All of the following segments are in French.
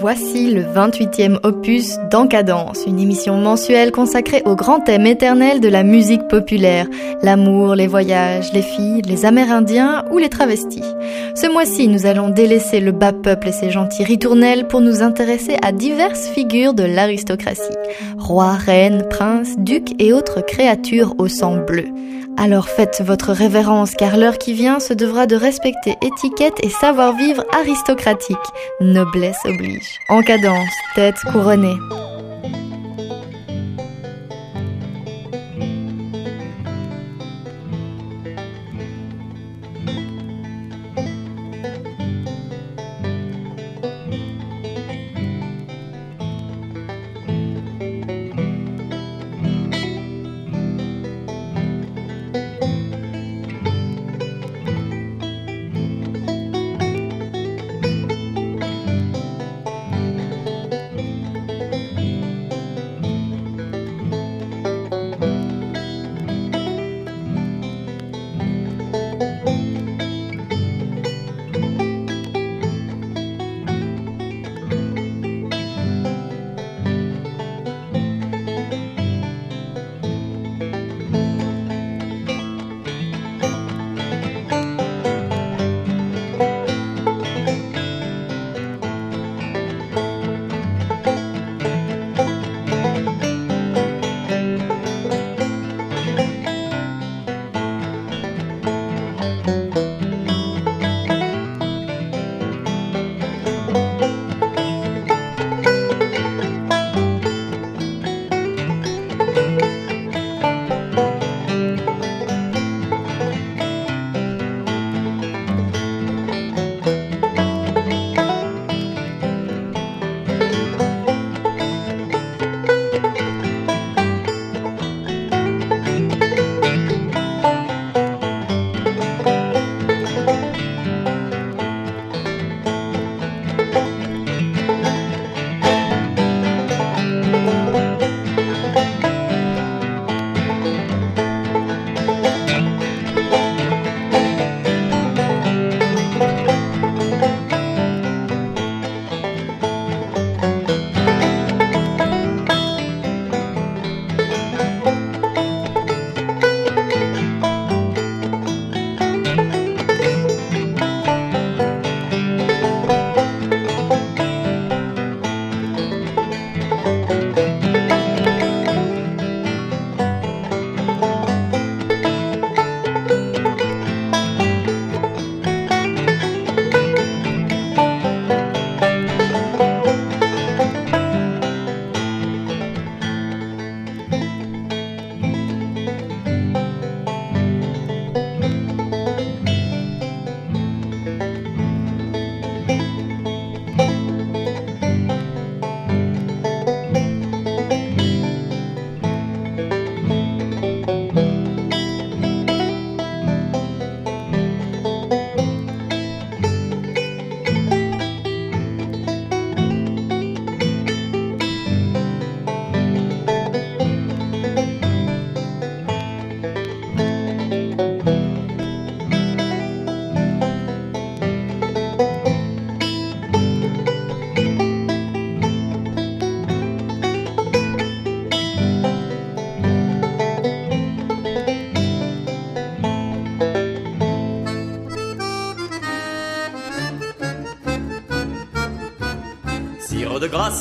Voici le 28e opus d'Encadence, une émission mensuelle consacrée au grand thème éternel de la musique populaire, l'amour, les voyages, les filles, les amérindiens ou les travestis. Ce mois-ci, nous allons délaisser le bas peuple et ses gentils ritournelles pour nous intéresser à diverses figures de l'aristocratie. Rois, reines, princes, ducs et autres créatures au sang bleu. Alors faites votre révérence car l'heure qui vient se devra de respecter étiquette et savoir-vivre aristocratique. Noblesse oblige. En cadence, tête couronnée.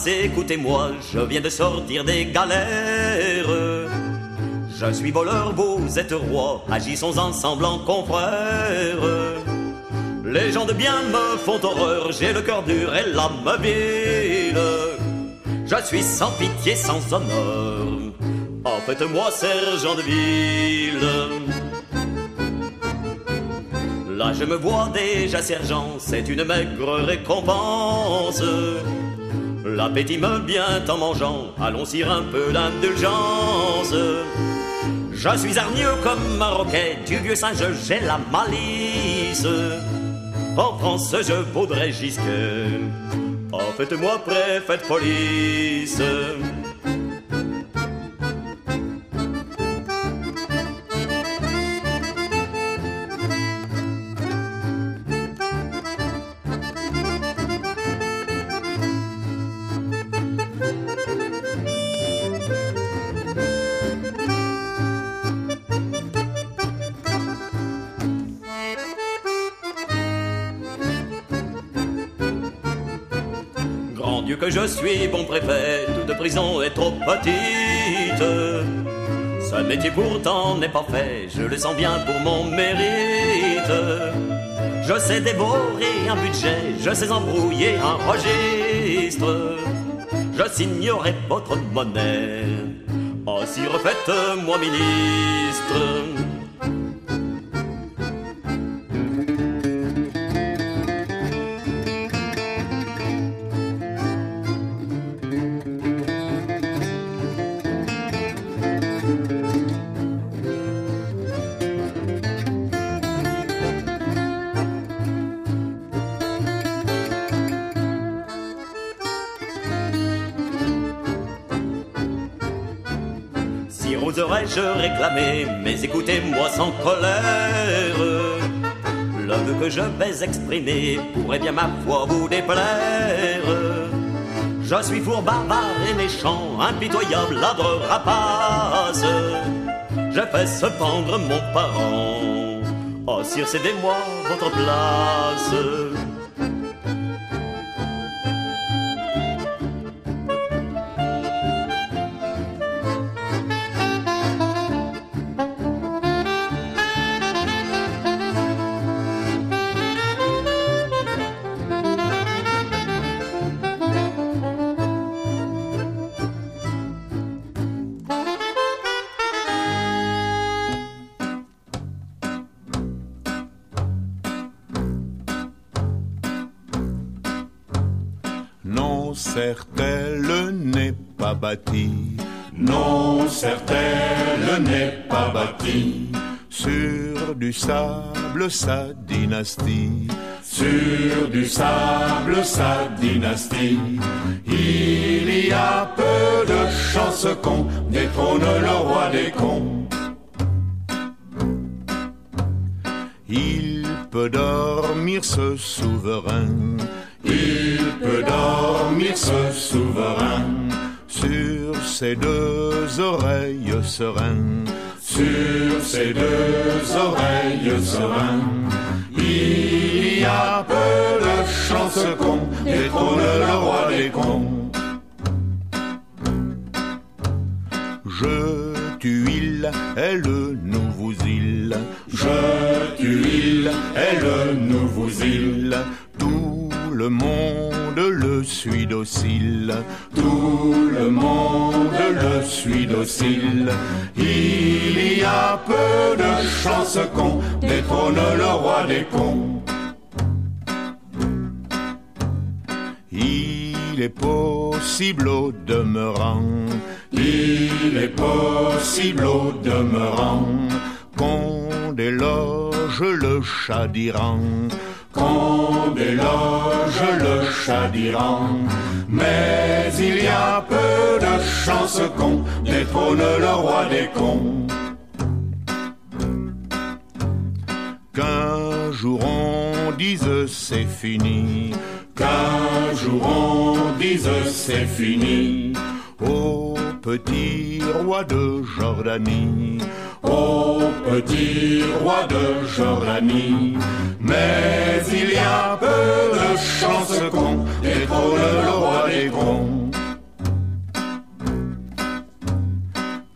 Écoutez-moi, je viens de sortir des galères. Je suis voleur, vous êtes roi, agissons ensemble en confrères. Les gens de bien me font horreur, j'ai le cœur dur et l'âme vile. Je suis sans pitié, sans honneur. En faites-moi sergent de ville. Là je me vois déjà sergent, c'est une maigre récompense. L'appétit me vient en mangeant, allons-y un peu d'indulgence. Je suis hargneux comme Marocain, du vieux singe j'ai la malice. En France je vaudrais jusque, en faites-moi préfet de police. Je suis bon préfet, toute prison est trop petite. Ce métier pourtant n'est pas fait, je le sens bien pour mon mérite. Je sais dévorer un budget, je sais embrouiller un registre. Je signerai votre monnaie. Oh, si refaites-moi ministre. Mais écoutez-moi sans colère. L'homme que je vais exprimer pourrait bien ma foi vous déplaire. Je suis four bavard et méchant, impitoyable, ladre rapace. Je fais se pendre mon parent. Oh, sire, cédez-moi votre place. Sa dynastie. Sur du sable, sa dynastie. Il y a peu de chances qu'on détrône le roi des cons. Il peut dormir ce souverain. Il peut dormir ce souverain sur ses deux oreilles sereines, sur ses deux oreilles sereines, il y a peu de chance qu'on détrône le roi des cons. Je tue il, elle nous vous île. Je tue il, elle nous vous île. Tout le monde le suit docile. Tout le monde le suit docile. Il y a peu de chances qu'on détrône le roi des cons. Il est possible au demeurant. Il est possible au demeurant qu'on déloge le chat d'Iran qu'on déloge le chat d'Iran. Mais il y a peu de chances qu'on détrône le roi des cons. Qu'un jour on dise c'est fini, qu'un jour on dise c'est fini. Au petit roi de Jordanie, au petit roi de Jordanie. Mais il y a peu de chances qu'on détrône le roi des cons.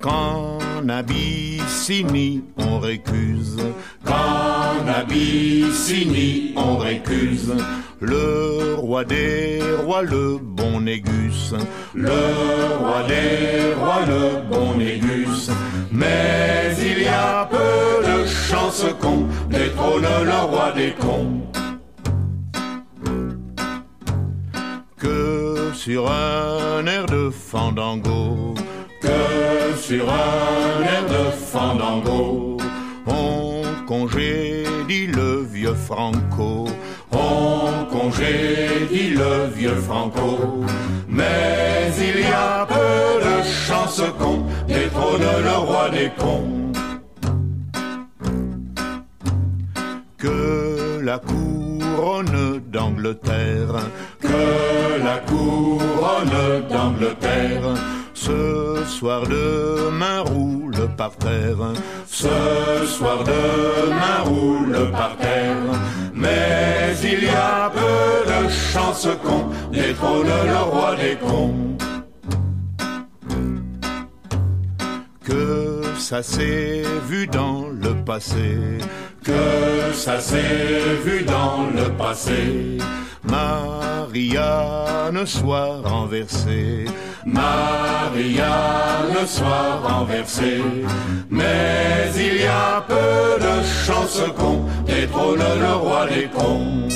Qu'en Abyssinie on récuse, qu'en Abyssinie on récuse le roi des rois, le bon Négus. Le roi des rois, le bon Négus. Mais il y a peu de chances qu'on détrône le roi des cons. Que sur un air de fandango, que sur un air de fandango, on congédie le vieux Franco on congédie le vieux Franco. Mais il y a peu de chances qu'on détrône le roi des cons. Que la couronne d'Angleterre, que la couronne d'Angleterre, ce soir demain roule par terre, ce soir demain roule par terre mais il y a peu de chance con détrône le roi des cons. Que ça s'est vu dans le passé, que ça s'est vu dans le passé. Marianne soit renversée, Marianne soit renversée. Mais il y a peu de chance qu'on détrône le roi des cons.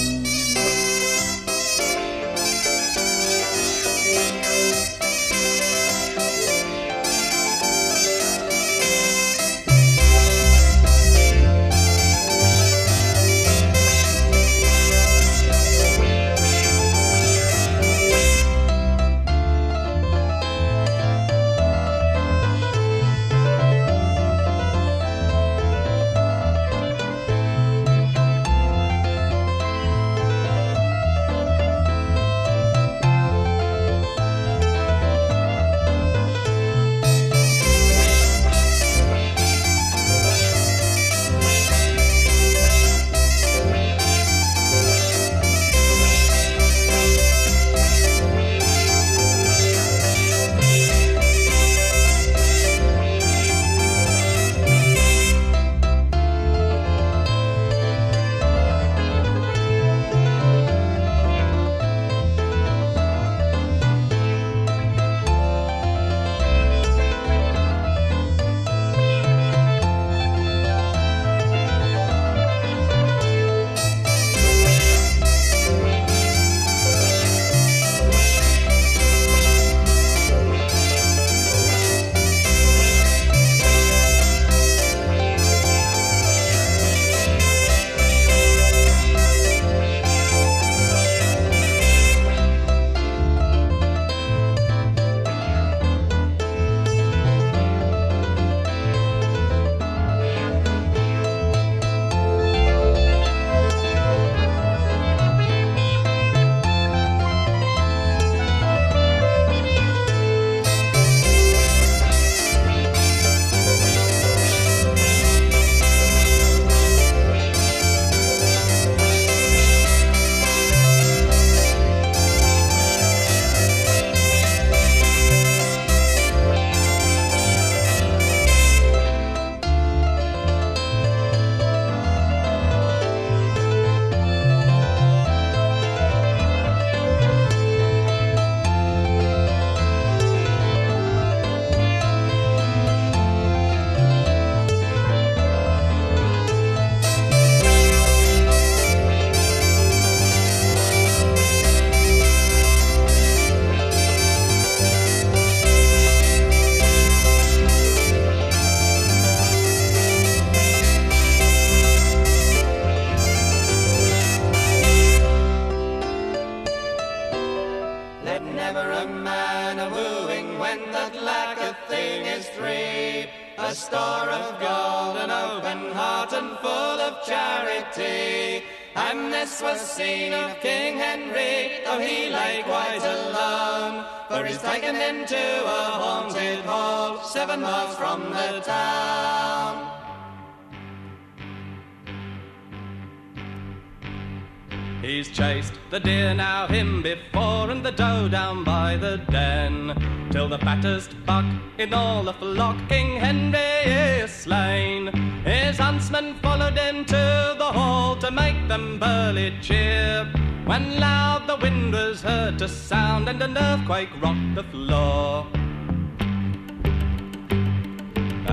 And an earthquake rocked the floor.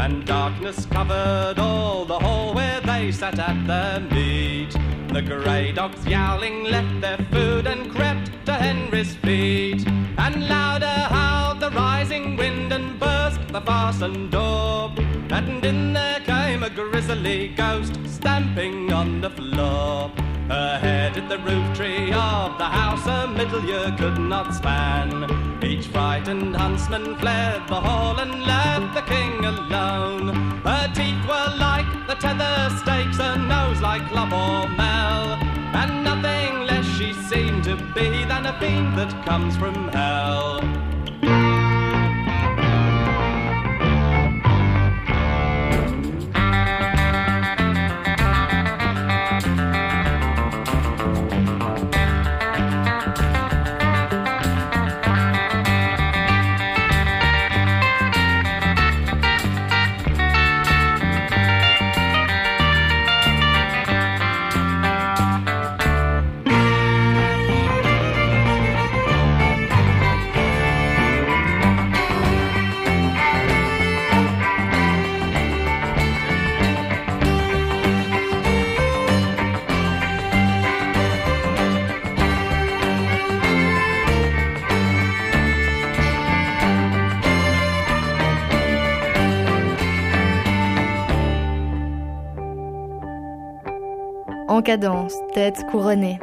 And darkness covered all the hall where they sat at their meat. The grey dogs yowling left their food and crept to Henry's feet. And louder howled the rising wind and burst the fastened door. And in there came a grisly ghost stamping on the floor. Her head the roof tree of the house a middle year could not span. Each frightened huntsman fled the hall and left the king alone. Her teeth were like the tether stakes, her nose like love or mel, and nothing less she seemed to be than a fiend that comes from hell. En cadence, tête couronnée.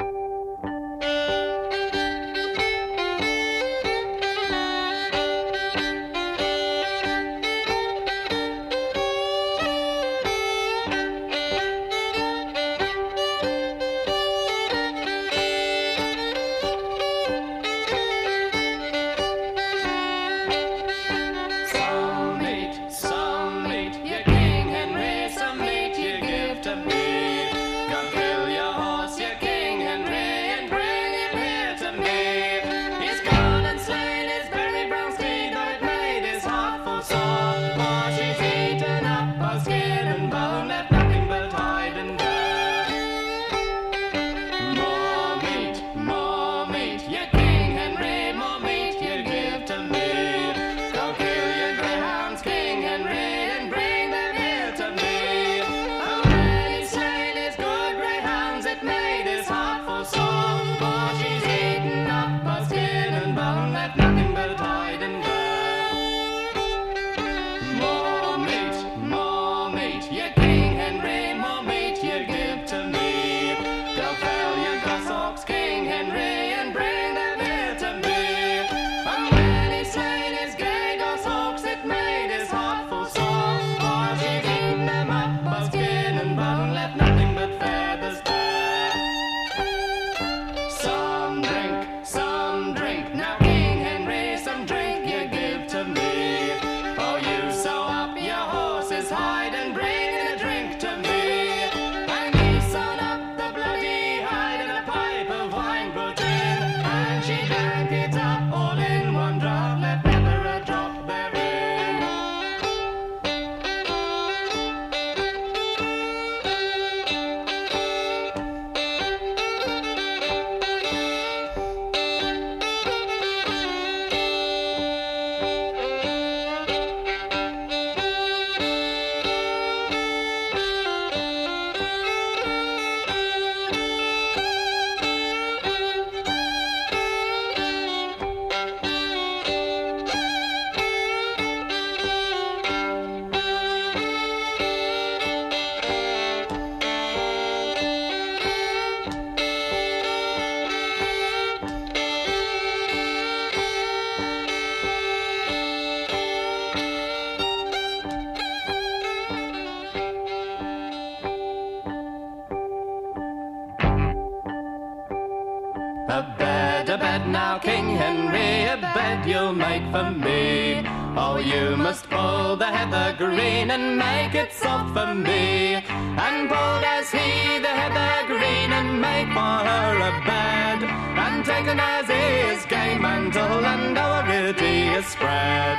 and make it soft for me. And bold as he the heather green and make for her a bed. And taken as his gay mantle and our it is spread.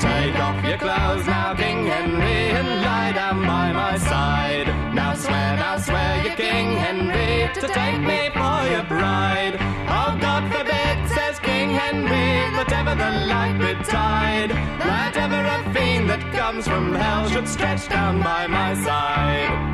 Take off your clothes now, King Henry, and lie down by my side. Now swear, now swear, you King Henry, to take me for your bride. Oh, God, can be, whatever the light betide. Let ever a fiend that comes from hell should stretch down by my side.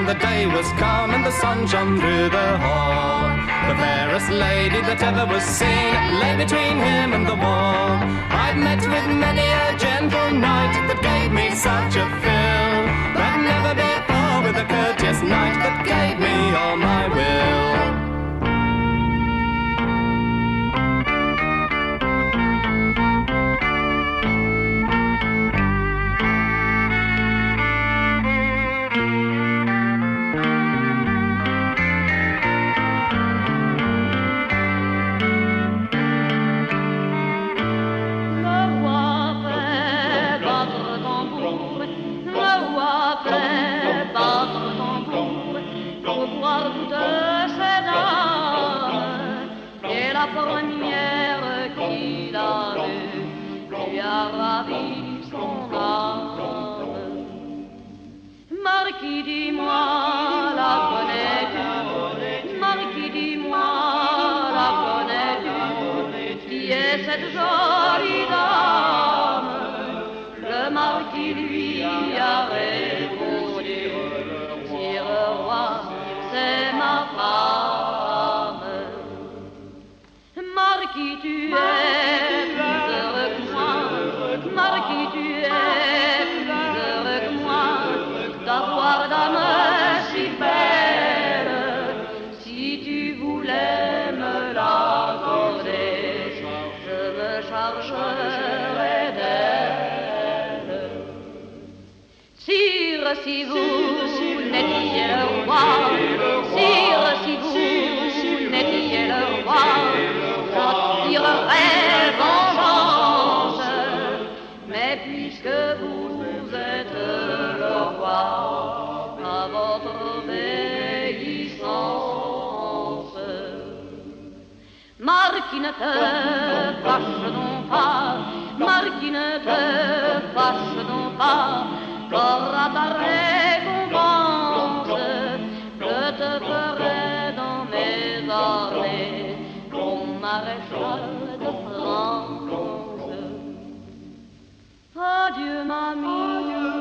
and the day was calm and the sun shone through the hall. The fairest lady that ever was seen lay between him and the wall. I've met with many a gentle knight that gave me such a fill, but never been. Marquis ne te fâche donc pas, Marquis ne te fâche donc pas, qu'aura ta récompense, je te ferai dans mes armées, mon maréchal de France. Adieu mamie,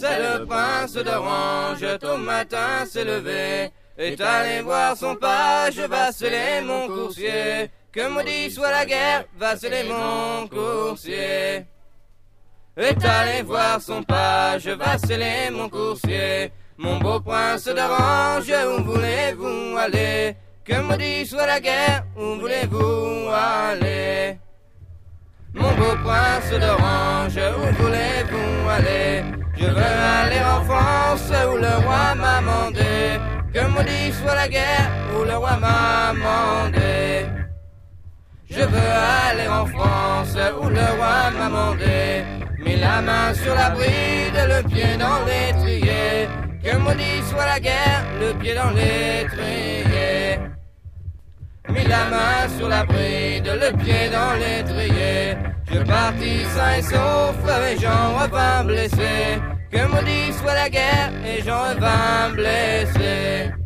C'est le prince d'Orange, tôt matin s'est levé, est allé voir son page, vaceler mon coursier. Que maudit soit la guerre, vaceler mon coursier. Est allé voir son page, vaceler mon coursier. Mon beau prince d'Orange, où voulez-vous aller? Que maudit soit la guerre, où voulez-vous aller? Mon beau prince d'Orange, où voulez-vous aller? Je veux aller en France, où le roi m'a mandé. Que maudit soit la guerre, où le roi m'a mandé. Je veux aller en France, où le roi m'a mandé. Mis la main sur la bride, le pied dans l'étrier. Que maudit soit la guerre, le pied dans l'étrier. Mis la main sur la bride, le pied dans l'étrier. Je partis sain et sauf, et j'en revins blessé. Que maudit soit la guerre, et j'en revins blessé.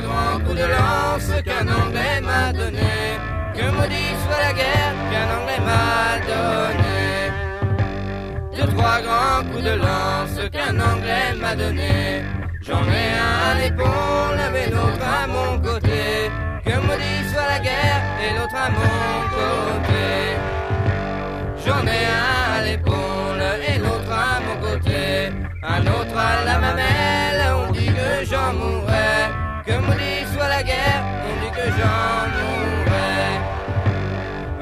Grands coups de lance qu'un Anglais m'a donné. Que maudit soit la guerre qu'un Anglais m'a donné. De trois grands coups de lance qu'un Anglais m'a donné. J'en ai un à l'épaule et l'autre à mon côté. Que maudit soit la guerre et l'autre à mon côté. J'en ai un à l'épaule et l'autre à mon côté. Un autre à la mamelle, on dit que j'en mourrai que maudit soit la guerre, on dit que j'en mourrais.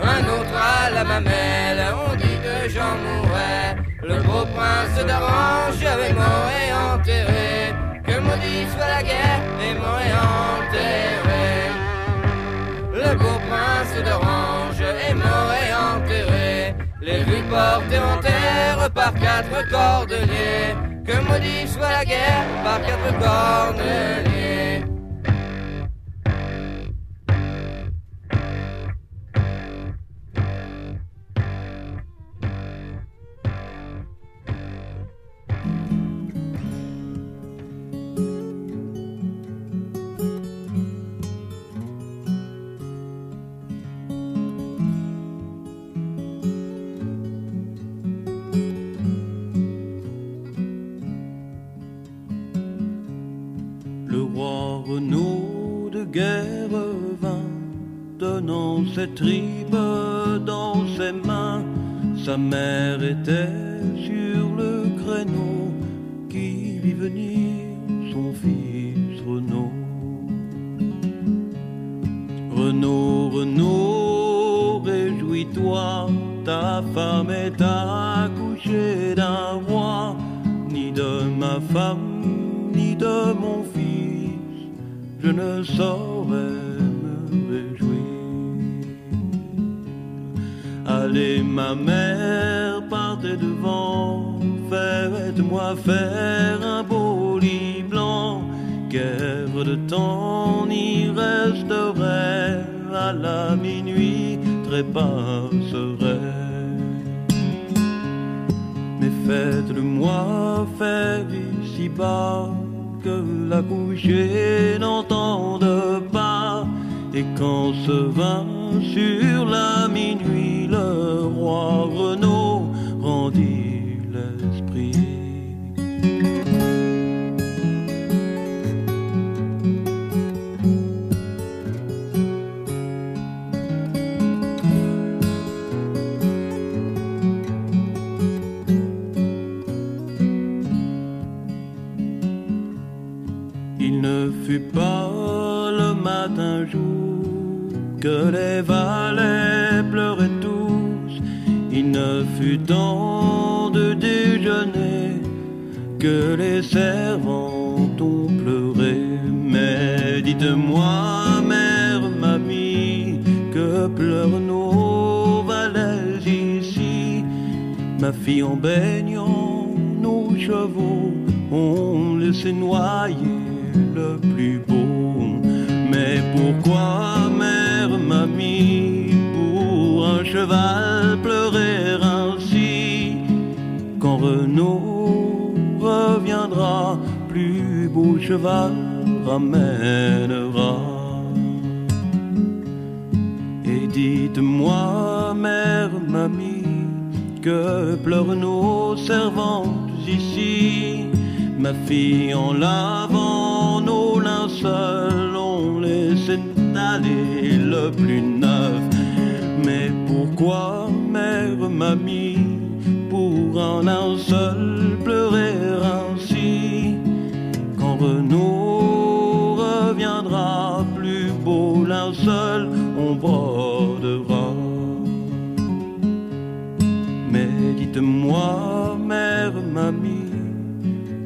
Un autre à la mamelle, on dit que j'en mourrais. Le beau prince d'Orange avait m'aurait enterré. Que maudit soit la guerre et enterré. Le beau prince d'Orange est mort et enterré. Les rues portées en terre par quatre cordeliers. Que maudit soit la guerre par quatre cordeliers.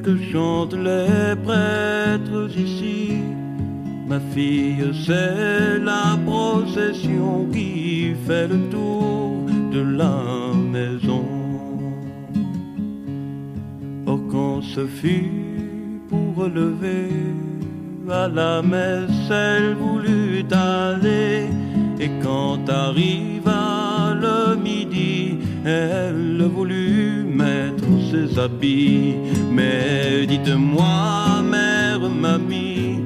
que chantent les prêtres ici. Ma fille, c'est la procession qui fait le tour de la maison. Or quand ce fut pour relever à la messe, elle voulut aller. Et quand arriva le midi, elle voulut mais dites-moi, mère, mamie,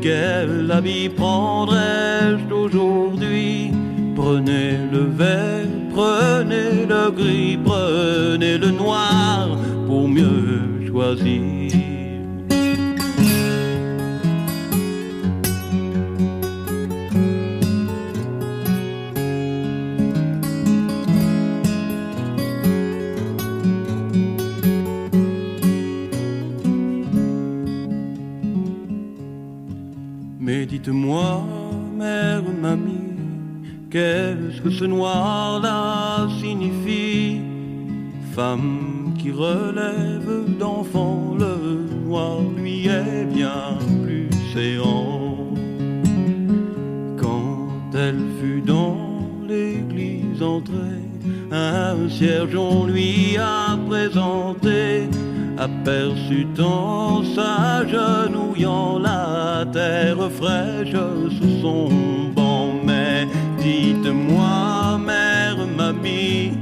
quel habit prendrais-je aujourd'hui Prenez le vert, prenez le gris, prenez le noir pour mieux choisir. dites-moi, mère, mamie, qu'est-ce que ce noir-là signifie? Femme qui relève d'enfant, le noir lui est bien plus séant. Quand elle fut dans l'église entrée, un cierge on lui a présenté aperçut en s'agenouillant la terre fraîche sous son banc. Mais dites-moi, mère, mamie,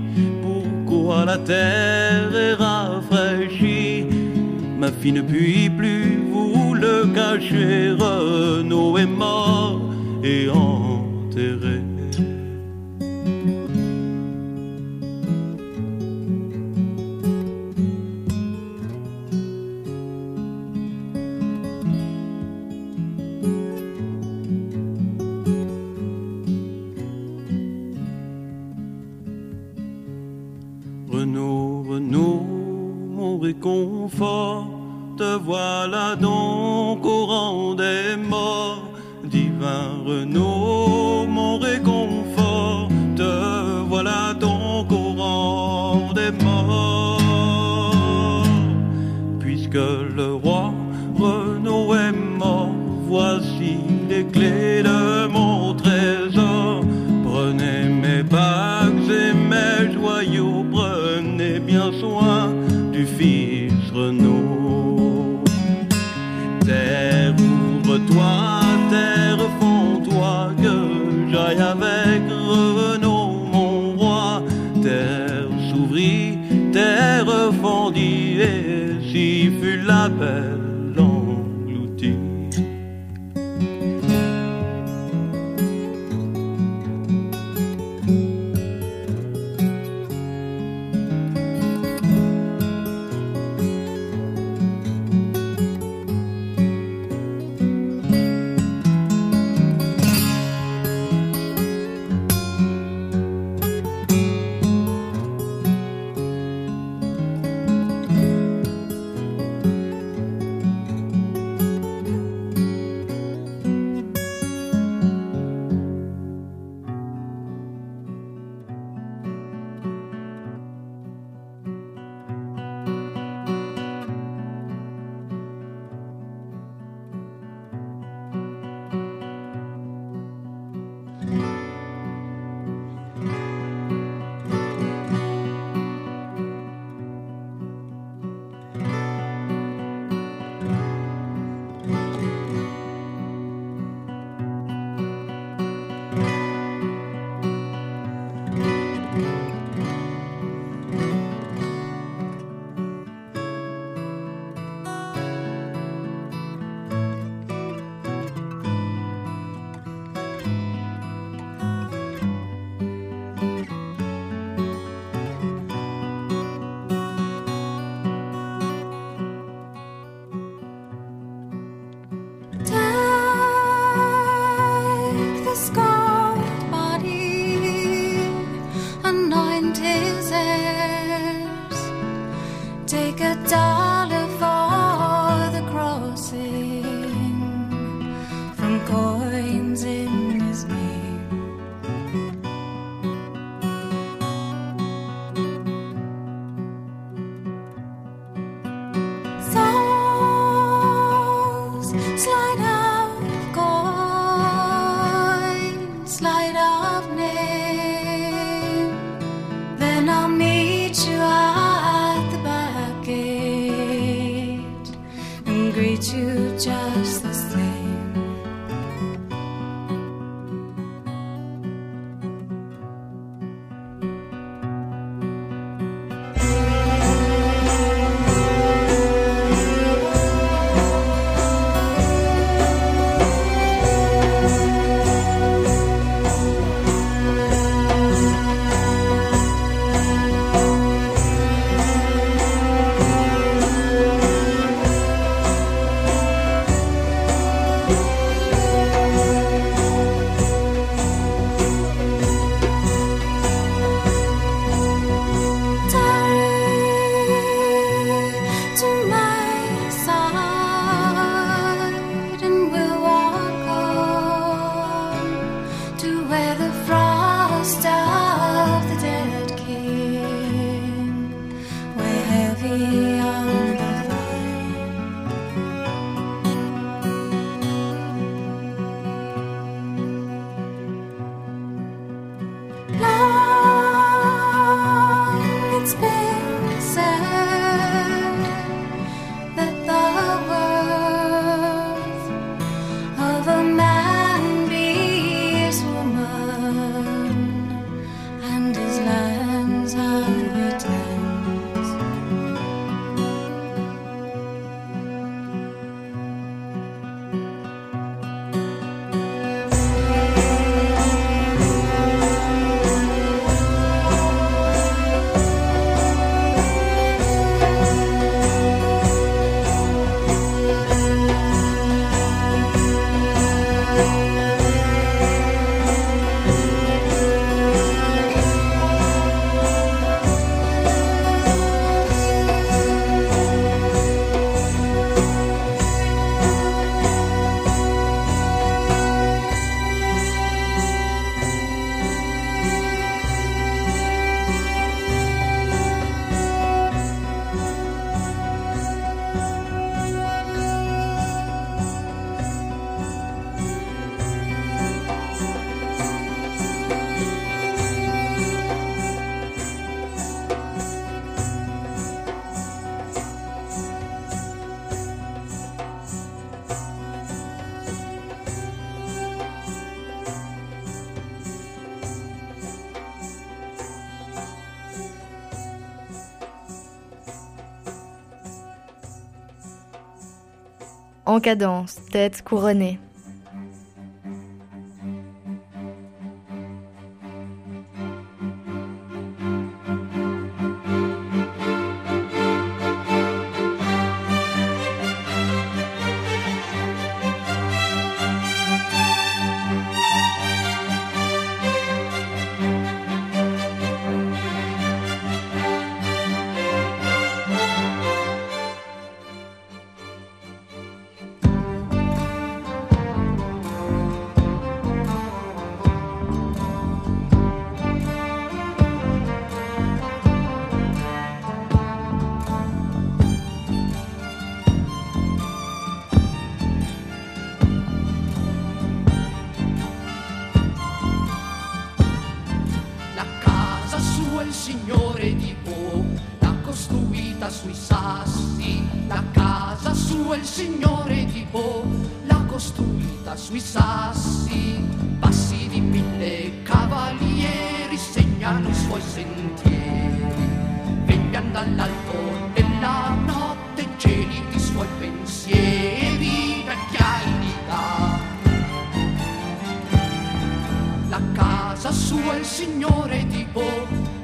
pourquoi la terre est rafraîchie? Ma fille ne puis plus vous le cacher, Renaud est mort en cadence, tête couronnée. signore di Bo,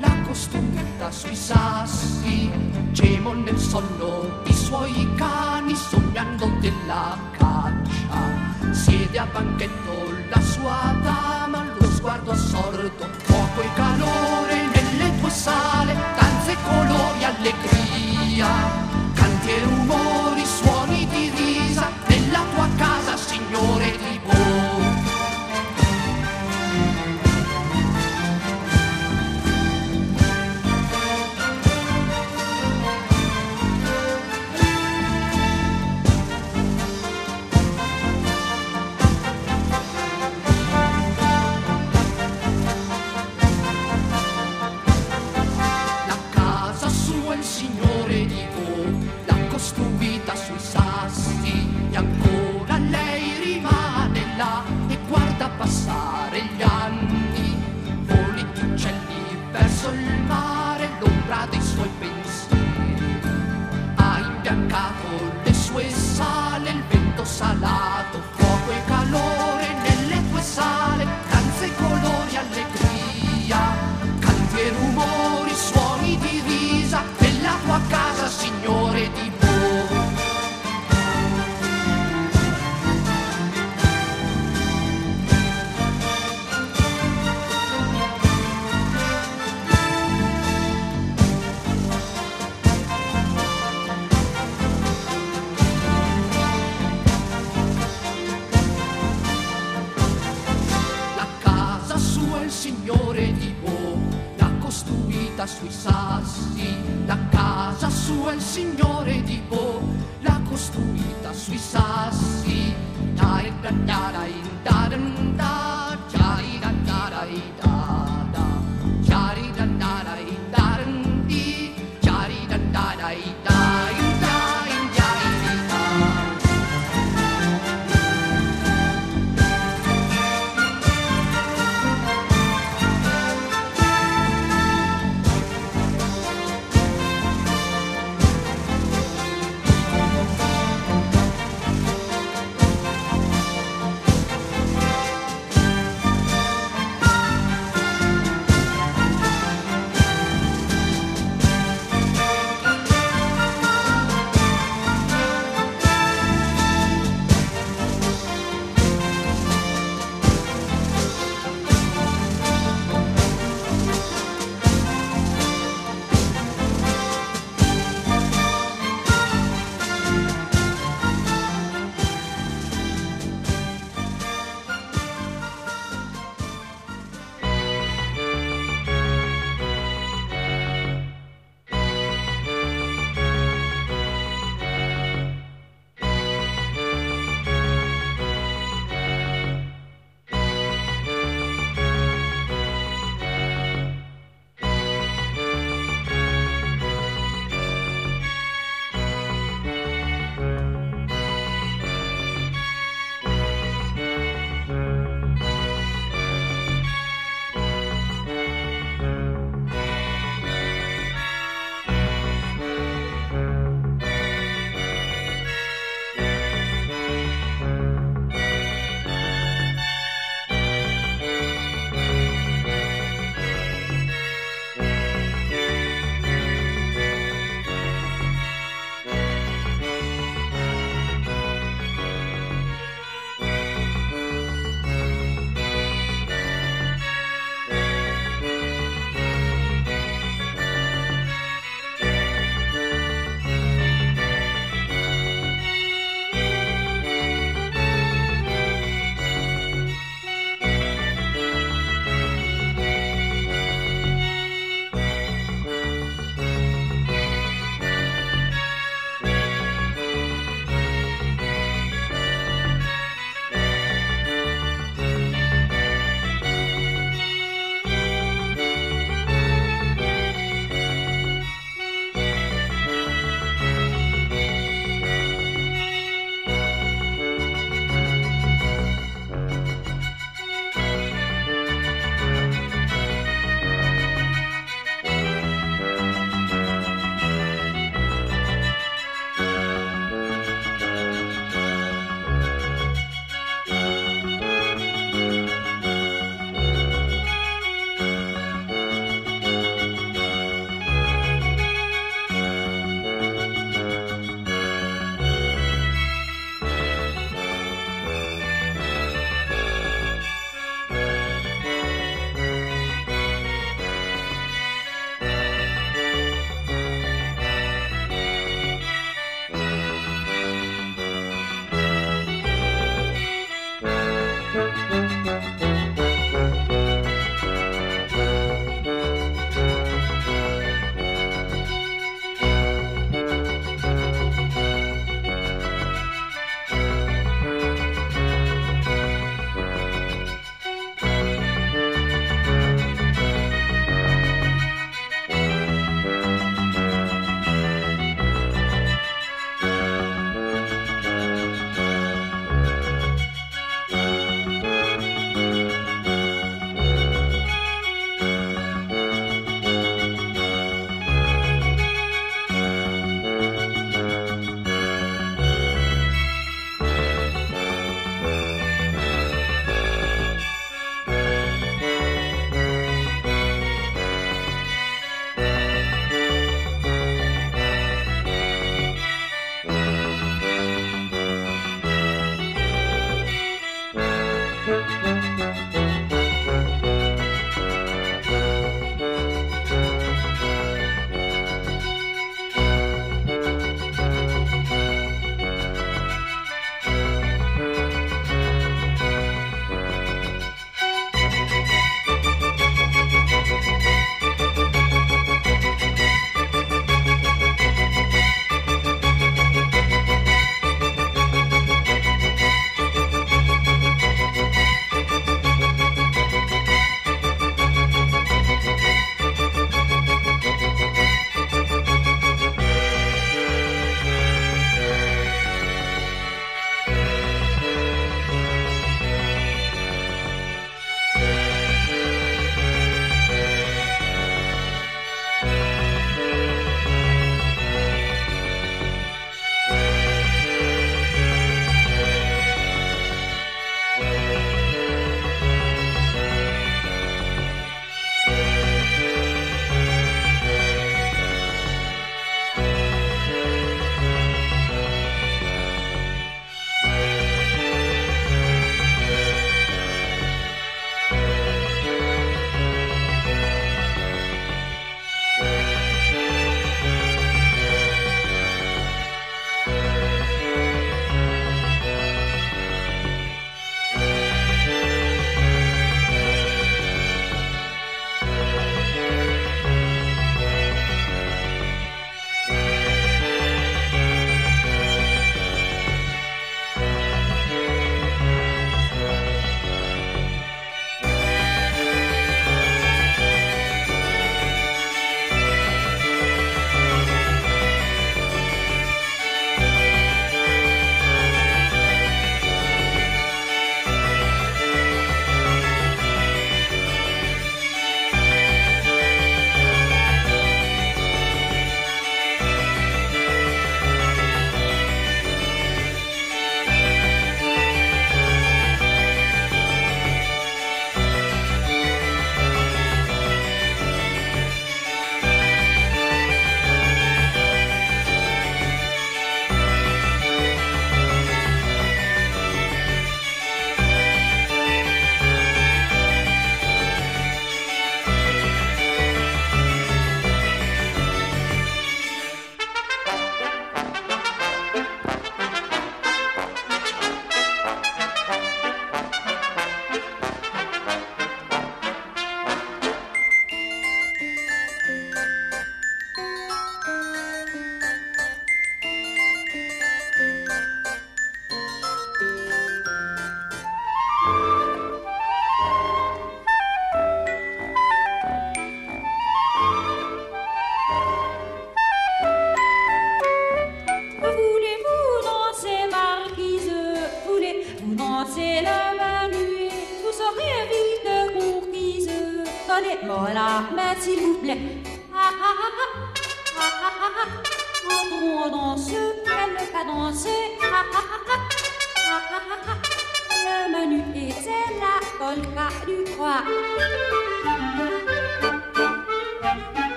la costruita sui sassi, gemon nel sonno, i suoi cani sognando della caccia. Siede a banchetto la sua dama, lo sguardo assorto, fuoco e calore nelle tue sale, danze, colori, allegria. salta sui sassi, la casa sua il signore di Bo l'ha costruita sui sassi, dai, dai, dai, dai, dai,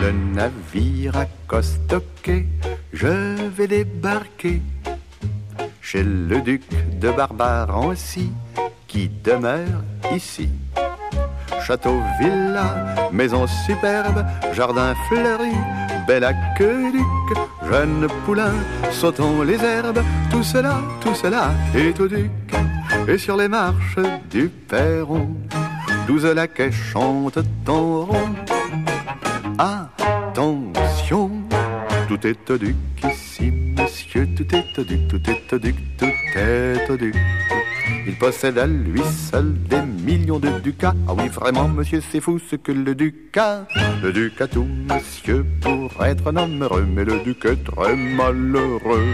Le navire accoste au quai, je vais débarquer. Chez le duc de Barbarancy qui demeure ici. Château, villa, maison superbe, jardin fleuri, bel aqueduc, jeune poulain, sautons les herbes, tout cela, tout cela est au duc. Et sur les marches du perron, douze laquais chantent en rond. Attention, tout est au duc ici, monsieur, tout est au duc, tout est au duc, tout est au duc. Il possède à lui seul des millions de ducats. Ah oui, vraiment, monsieur, c'est fou ce que le duc a. Le duc a tout, monsieur, pour être un homme heureux, mais le duc est très malheureux.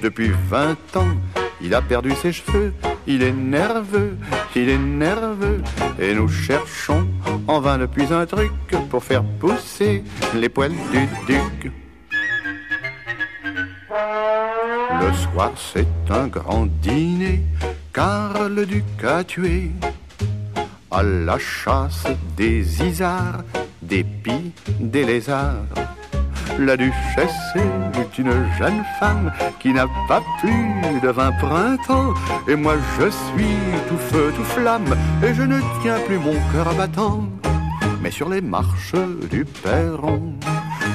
Depuis vingt ans, il a perdu ses cheveux, il est nerveux, il est nerveux, et nous cherchons en vain depuis un truc pour faire pousser les poils du duc. Le soir, c'est un grand dîner, car le duc a tué à la chasse des isards, des pies, des lézards. La duchesse est une jeune femme qui n'a pas plus de vingt printemps. Et moi je suis tout feu, tout flamme, et je ne tiens plus mon cœur battant. Mais sur les marches du perron,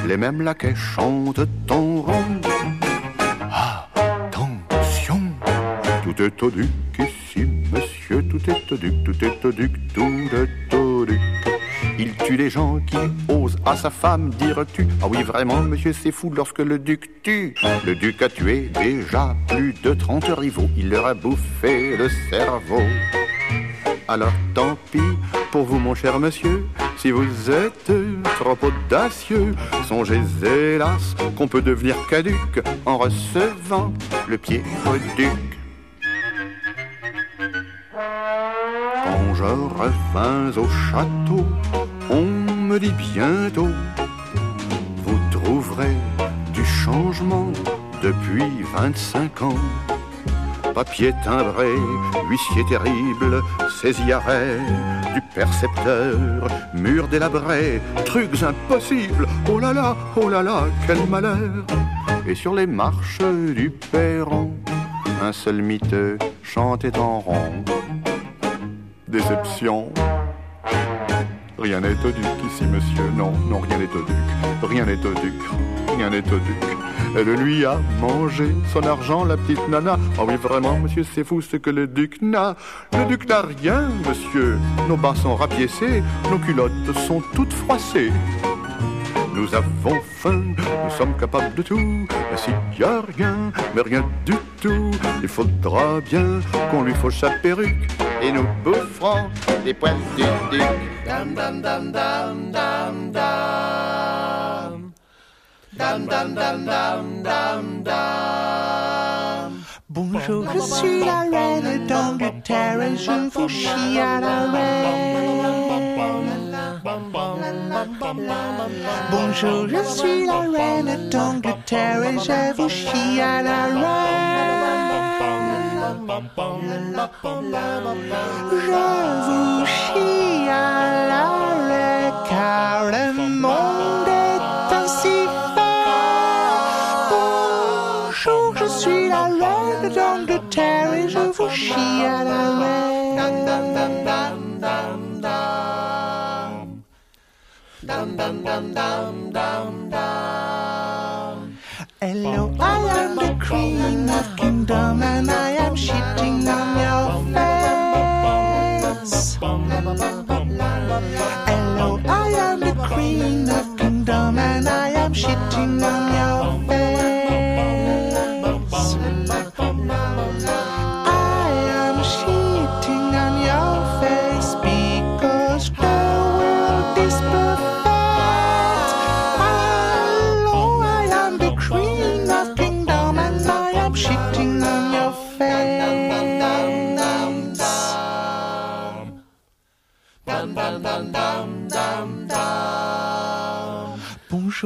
les mêmes laquais chantent en rond. Tout est au duc ici, monsieur, tout est au duc, tout est au duc, tout est au duc. Il tue les gens qui osent à sa femme dire tu. Ah oui, vraiment, monsieur, c'est fou lorsque le duc tue. Le duc a tué déjà plus de 30 rivaux. Il leur a bouffé le cerveau. Alors tant pis pour vous, mon cher monsieur, si vous êtes trop audacieux. Songez, hélas, qu'on peut devenir caduc en recevant le pied au duc. Je revins au château, on me dit bientôt, vous trouverez du changement depuis 25 ans. Papier timbré, huissier terrible, saisie arrêt du percepteur, mur délabré, trucs impossibles, oh là là, oh là là, quel malheur. Et sur les marches du perron, un seul miteux chantait en rond déception. Rien n'est au duc ici, monsieur. Non, non, rien n'est au duc. Rien n'est au duc. Rien n'est au duc. Elle lui a mangé son argent, la petite nana. Oh oui, vraiment, monsieur, c'est fou ce que le duc n'a. Le duc n'a rien, monsieur. Nos bas sont rapiécés, nos culottes sont toutes froissées. Nous avons faim, nous sommes capables de tout. Mais s'il n'y a rien, mais rien du tout, il faudra bien qu'on lui fauche sa perruque et nous boufferons des poèmes du duc. Dam, dam, dam, dam, dam, dam. Dam, dam, dam, dam, dam, dam. Bonjour, je suis la reine d'Angleterre et je vous chie à la reine. Bonjour, je suis la reine d'Angleterre et je vous chie à la reine. Car le monde est ainsi. Bonjour, je suis la reine et je vous. Hello, I am the queen of kingdom and I shitting on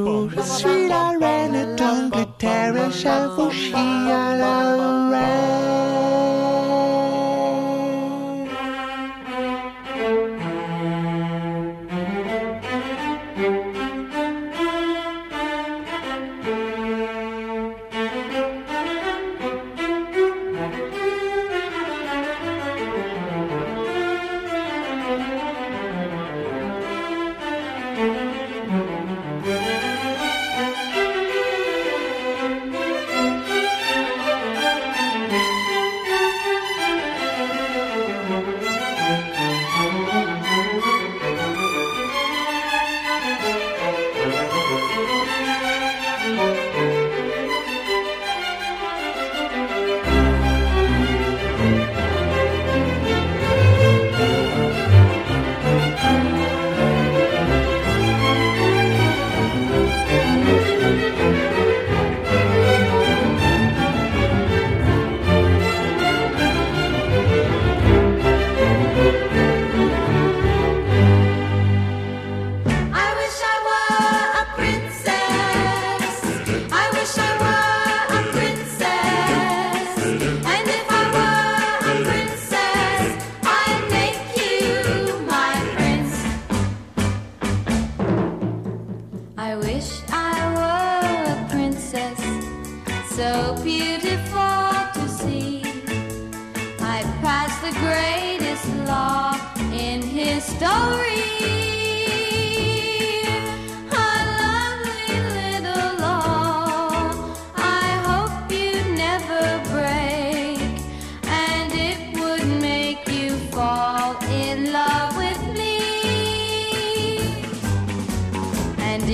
jour, je suis la reine d'Angleterre et j'avoue,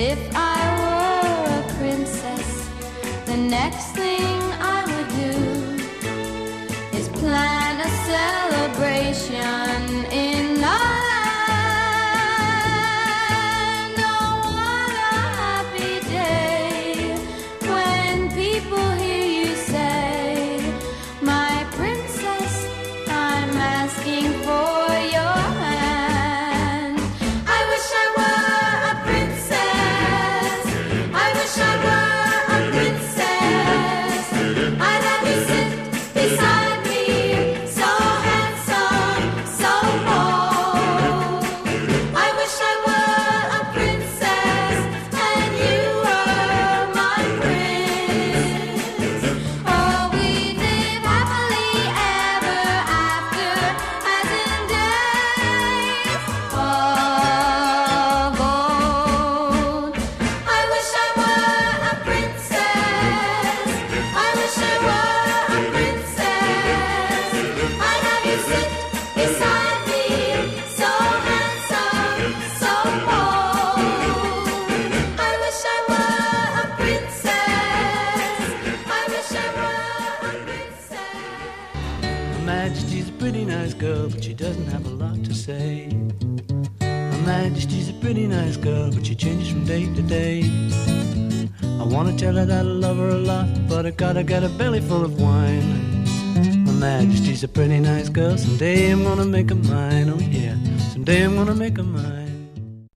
if I tell her that I love her a lot, but I gotta get a belly full of wine. My Majesty's a pretty nice girl, someday I'm gonna make her mine, oh yeah, someday I'm gonna make her mine.